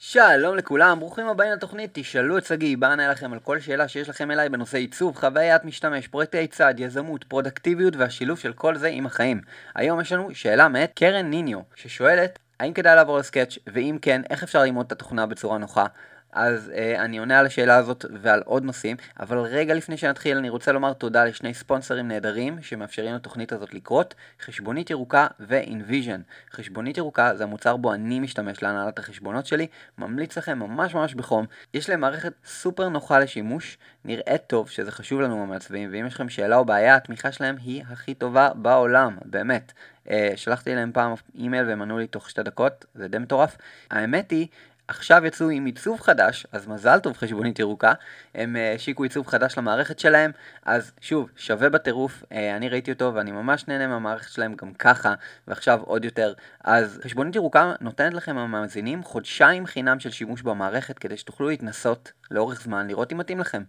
שלום לכולם, ברוכים הבאים לתוכנית, תשאלו את שגיא, בה אענה לכם על כל שאלה שיש לכם אליי בנושא עיצוב, חוויית משתמש, פרויקטי צעד, יזמות, פרודקטיביות והשילוב של כל זה עם החיים. היום יש לנו שאלה מאת קרן ניניו, ששואלת, האם כדאי לעבור לסקאץ', ואם כן, איך אפשר ללמוד את התוכנה בצורה נוחה? אז אה, אני עונה על השאלה הזאת ועל עוד נושאים, אבל רגע לפני שנתחיל אני רוצה לומר תודה לשני ספונסרים נהדרים שמאפשרים לתוכנית הזאת לקרות, חשבונית ירוקה ו-InVision. חשבונית ירוקה זה המוצר בו אני משתמש להנהלת החשבונות שלי, ממליץ לכם ממש ממש בחום. יש להם מערכת סופר נוחה לשימוש, נראית טוב שזה חשוב לנו המעצבים, ואם יש לכם שאלה או בעיה, התמיכה שלהם היא הכי טובה בעולם, באמת. Uh, שלחתי להם פעם אימייל והם ענו לי תוך שתי דקות, זה די מטורף. האמת היא עכשיו יצאו עם עיצוב חדש, אז מזל טוב חשבונית ירוקה, הם אה, השיקו עיצוב חדש למערכת שלהם, אז שוב, שווה בטירוף, אה, אני ראיתי אותו ואני ממש נהנה מהמערכת שלהם גם ככה, ועכשיו עוד יותר. אז חשבונית ירוקה נותנת לכם המאזינים חודשיים חינם של שימוש במערכת כדי שתוכלו להתנסות לאורך זמן, לראות אם מתאים לכם.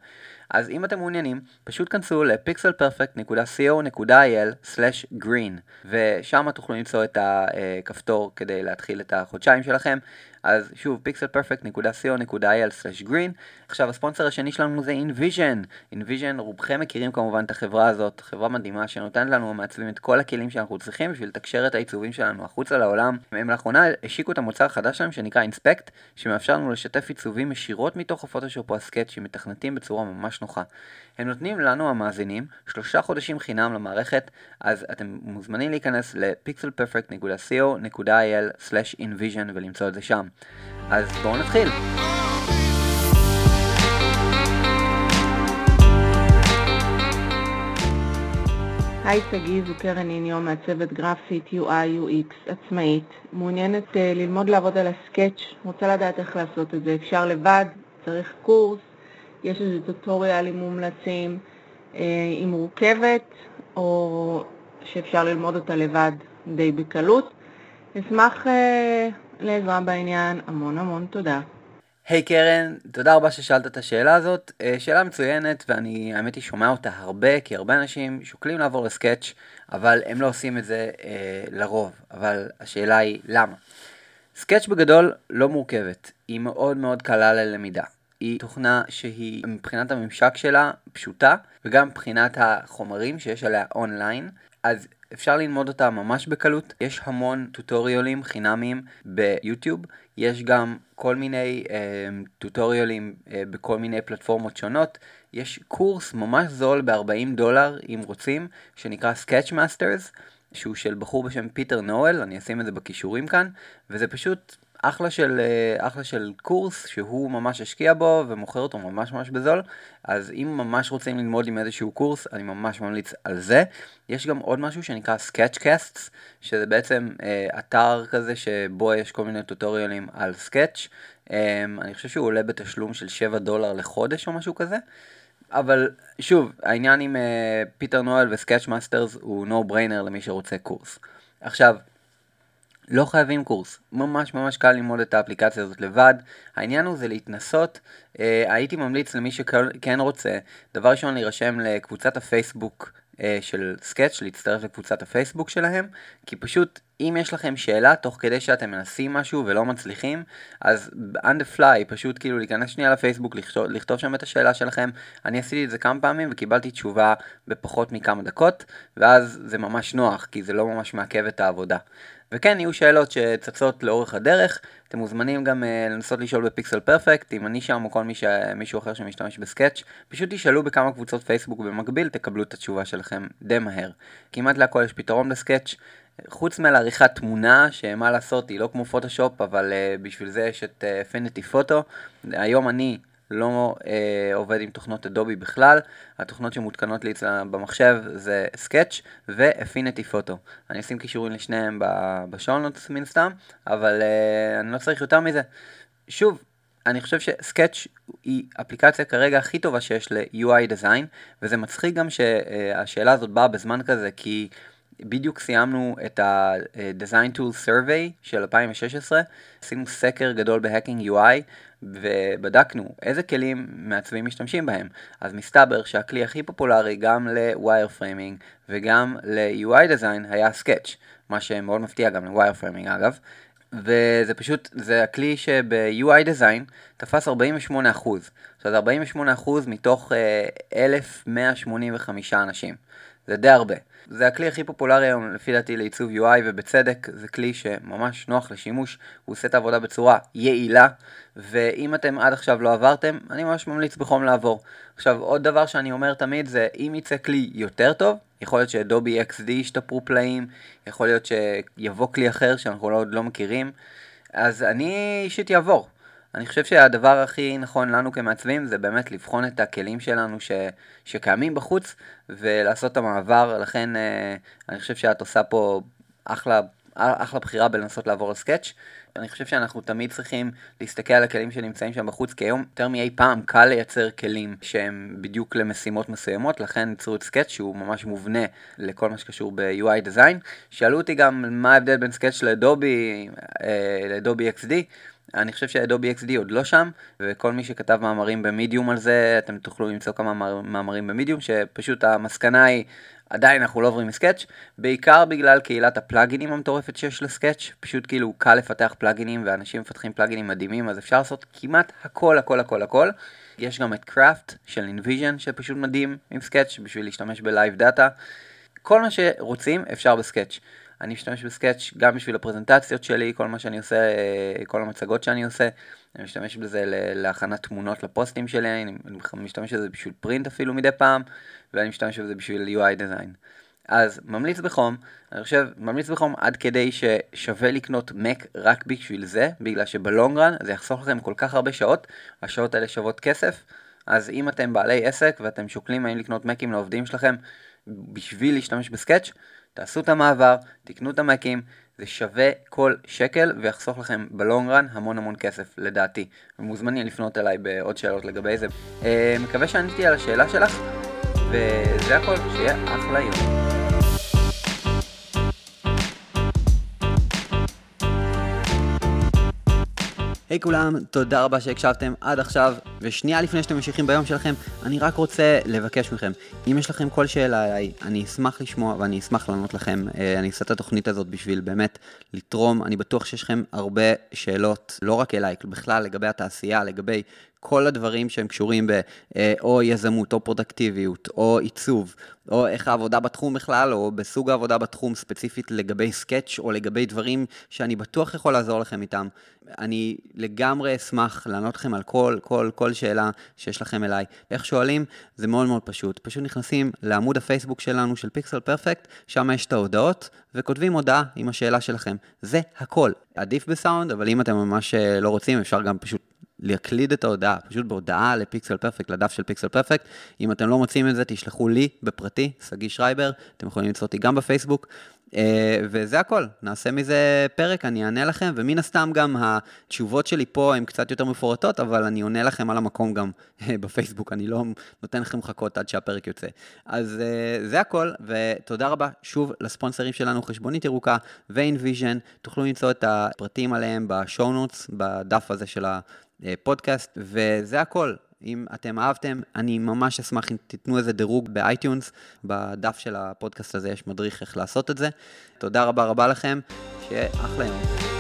אז אם אתם מעוניינים, פשוט כנסו ל-pixelperfect.co.il/green ושם תוכלו למצוא את הכפתור כדי להתחיל את החודשיים שלכם. אז שוב, pixelperfect.co.il/green. עכשיו הספונסר השני שלנו זה InVision. InVision, רובכם מכירים כמובן את החברה הזאת, חברה מדהימה שנותנת לנו מעצבים את כל הכלים שאנחנו צריכים בשביל לתקשר את העיצובים שלנו החוצה לעולם. הם לאחרונה השיקו את המוצר החדש שלהם שנקרא Inspect, שמאפשר לנו לשתף עיצובים ישירות מתוך הפוטושופ או הסקט שמתכנתים בצורה ממש נוחה. הם נותנים לנו המאזינים שלושה חודשים חינם למערכת, אז אתם מוזמנים להיכנס ל-pixelperfect.co.il/invision ולמצוא את זה שם. אז בואו נתחיל. היי שגיא, זו קרן ניניו, מעצבת גרפית UI/UX עצמאית, מעוניינת uh, ללמוד לעבוד על הסקץ', רוצה לדעת איך לעשות את זה, אפשר לבד, צריך קורס, יש איזה טוטוריאלים מומלצים, אה, היא מורכבת או שאפשר ללמוד אותה לבד די בקלות. אשמח אה, לעזרה בעניין, המון המון תודה. היי hey, קרן, תודה רבה ששאלת את השאלה הזאת. אה, שאלה מצוינת ואני האמת היא שומע אותה הרבה, כי הרבה אנשים שוקלים לעבור לסקאץ', אבל הם לא עושים את זה אה, לרוב. אבל השאלה היא למה? סקאץ' בגדול לא מורכבת, היא מאוד מאוד קלה ללמידה. היא תוכנה שהיא מבחינת הממשק שלה פשוטה, וגם מבחינת החומרים שיש עליה אונליין, אז אפשר ללמוד אותה ממש בקלות. יש המון טוטוריולים חינמיים ביוטיוב, יש גם כל מיני אה, טוטוריולים אה, בכל מיני פלטפורמות שונות. יש קורס ממש זול ב-40 דולר, אם רוצים, שנקרא Sketch Masters, שהוא של בחור בשם פיטר נואל, אני אשים את זה בקישורים כאן, וזה פשוט אחלה של, אה, אחלה של קורס שהוא ממש השקיע בו ומוכר אותו ממש ממש בזול, אז אם ממש רוצים ללמוד עם איזשהו קורס, אני ממש ממליץ על זה. יש גם עוד משהו שנקרא Sketchcasts, שזה בעצם אה, אתר כזה שבו יש כל מיני טוטוריאלים על Sketch. אה, אני חושב שהוא עולה בתשלום של 7 דולר לחודש או משהו כזה. אבל שוב, העניין עם אה, פיטר נואל ו Sketch Masters הוא no brainer למי שרוצה קורס. עכשיו, לא חייבים קורס, ממש ממש קל ללמוד את האפליקציה הזאת לבד, העניין הוא זה להתנסות, אה, הייתי ממליץ למי שכן רוצה, דבר ראשון להירשם לקבוצת הפייסבוק אה, של Sketch, להצטרף לקבוצת הפייסבוק שלהם, כי פשוט אם יש לכם שאלה תוך כדי שאתם מנסים משהו ולא מצליחים, אז on the fly, פשוט כאילו להיכנס שנייה לפייסבוק, לכתוב, לכתוב שם את השאלה שלכם. אני עשיתי את זה כמה פעמים וקיבלתי תשובה בפחות מכמה דקות, ואז זה ממש נוח, כי זה לא ממש מעכב את העבודה. וכן, יהיו שאלות שצצות לאורך הדרך, אתם מוזמנים גם uh, לנסות לשאול בפיקסל פרפקט, אם אני שם או כל מיש, מישהו אחר שמשתמש בסקאץ', פשוט תשאלו בכמה קבוצות פייסבוק במקביל, תקבלו את התשובה שלכם די מהר. כמעט להכל יש פתרון בסקאץ', חוץ מלעריכת תמונה, שמה לעשות, היא לא כמו פוטושופ, אבל uh, בשביל זה יש את uh, פוטו. היום אני לא אה, עובד עם תוכנות אדובי בכלל, התוכנות שמותקנות לי במחשב זה סקאץ' ואפינטי פוטו. אני אשים קישורים לשניהם בשעונות מן סתם, אבל אה, אני לא צריך יותר מזה. שוב, אני חושב שסקאץ' היא אפליקציה כרגע הכי טובה שיש ל-UI design, וזה מצחיק גם שהשאלה הזאת באה בזמן כזה, כי בדיוק סיימנו את ה-Design Tool Survey של 2016, עשינו סקר גדול בהאקינג UI, ובדקנו איזה כלים מעצבים משתמשים בהם. אז מסתבר שהכלי הכי פופולרי גם ל-wire framing וגם ל-UI design היה Sketch, מה שמאוד מפתיע גם ל-wire framing אגב. וזה פשוט, זה הכלי שב-UI Design תפס 48%. עכשיו זה 48% מתוך uh, 1,185 אנשים. זה די הרבה. זה הכלי הכי פופולרי היום לפי דעתי לעיצוב UI ובצדק, זה כלי שממש נוח לשימוש, הוא עושה את העבודה בצורה יעילה, ואם אתם עד עכשיו לא עברתם, אני ממש ממליץ בחום לעבור. עכשיו עוד דבר שאני אומר תמיד זה אם יצא כלי יותר טוב, יכול להיות שאדובי XD ישתפרו פלאים, יכול להיות שיבוא כלי אחר שאנחנו עוד לא מכירים, אז אני אישית אעבור. אני חושב שהדבר הכי נכון לנו כמעצבים זה באמת לבחון את הכלים שלנו ש, שקיימים בחוץ ולעשות את המעבר, לכן אה, אני חושב שאת עושה פה אחלה, אחלה בחירה בלנסות לעבור לסקאץ'. אני חושב שאנחנו תמיד צריכים להסתכל על הכלים שנמצאים שם בחוץ, כי היום יותר מאי פעם קל לייצר כלים שהם בדיוק למשימות מסוימות, לכן ייצרו את סקאץ' שהוא ממש מובנה לכל מה שקשור ב-UI design. שאלו אותי גם מה ההבדל בין סקאץ' לדובי, אה, לדובי XD. אני חושב שאדובי XD עוד לא שם, וכל מי שכתב מאמרים במדיום על זה, אתם תוכלו למצוא כמה מאמרים במדיום, שפשוט המסקנה היא, עדיין אנחנו לא עוברים מ Sketch, בעיקר בגלל קהילת הפלאגינים המטורפת שיש ל Sketch, פשוט כאילו קל לפתח פלאגינים, ואנשים מפתחים פלאגינים מדהימים, אז אפשר לעשות כמעט הכל הכל הכל הכל. יש גם את Craft של InVision שפשוט מדהים עם Sketch בשביל להשתמש ב live data. כל מה שרוצים אפשר ב Sketch. אני משתמש ב Sketch גם בשביל הפרזנטציות שלי, כל מה שאני עושה, כל המצגות שאני עושה, אני משתמש בזה להכנת תמונות לפוסטים שלי, אני משתמש בזה בשביל פרינט אפילו מדי פעם, ואני משתמש בזה בשביל UI design. אז ממליץ בחום, אני חושב, ממליץ בחום עד כדי ששווה לקנות Mac רק בשביל זה, בגלל שבלונגרן זה יחסוך לכם כל כך הרבה שעות, השעות האלה שוות כסף, אז אם אתם בעלי עסק ואתם שוקלים האם לקנות Macים לעובדים שלכם בשביל להשתמש בסקאץ', תעשו את המעבר, תקנו את המקים, זה שווה כל שקל ויחסוך לכם בלונגרן המון המון כסף לדעתי. ומוזמנים לפנות אליי בעוד שאלות לגבי זה. אה, מקווה שעניתי על השאלה שלך, וזה הכל, שיהיה אחלה יום. היי hey כולם, תודה רבה שהקשבתם עד עכשיו, ושנייה לפני שאתם ממשיכים ביום שלכם, אני רק רוצה לבקש מכם, אם יש לכם כל שאלה עליי, אני אשמח לשמוע ואני אשמח לענות לכם. אה, אני אעשה את התוכנית הזאת בשביל באמת לתרום, אני בטוח שיש לכם הרבה שאלות, לא רק אליי, בכלל לגבי התעשייה, לגבי כל הדברים שהם קשורים ב... אה, או יזמות, או פרודקטיביות, או עיצוב, או איך העבודה בתחום בכלל, או בסוג העבודה בתחום ספציפית לגבי סקאץ', או לגבי דברים שאני בטוח יכול לעזור לכם איתם. אני לגמרי אשמח לענות לכם על כל, כל, כל שאלה שיש לכם אליי. איך שואלים? זה מאוד מאוד פשוט. פשוט נכנסים לעמוד הפייסבוק שלנו של פיקסל פרפקט, שם יש את ההודעות, וכותבים הודעה עם השאלה שלכם. זה הכל. עדיף בסאונד, אבל אם אתם ממש אה, לא רוצים, אפשר גם פשוט להקליד את ההודעה, פשוט בהודעה לפיקסל פרפקט, לדף של פיקסל פרפקט. אם אתם לא מוצאים את זה, תשלחו לי בפרטי, שגיא שרייבר, אתם יכולים למצוא אותי גם בפייסבוק. Uh, וזה הכל, נעשה מזה פרק, אני אענה לכם, ומן הסתם גם התשובות שלי פה הן קצת יותר מפורטות, אבל אני עונה לכם על המקום גם uh, בפייסבוק, אני לא נותן לכם לחכות עד שהפרק יוצא. אז אה, זה הכל, ותודה רבה שוב לספונסרים שלנו, חשבונית ירוקה ו-InVision, תוכלו למצוא את הפרטים עליהם ב show notes, בדף הזה של ה... פודקאסט, וזה הכל. אם אתם אהבתם, אני ממש אשמח אם תיתנו איזה דירוג ב iTunes, בדף של הפודקאסט הזה יש מדריך איך לעשות את זה. תודה רבה רבה לכם, שיהיה אחלה יום.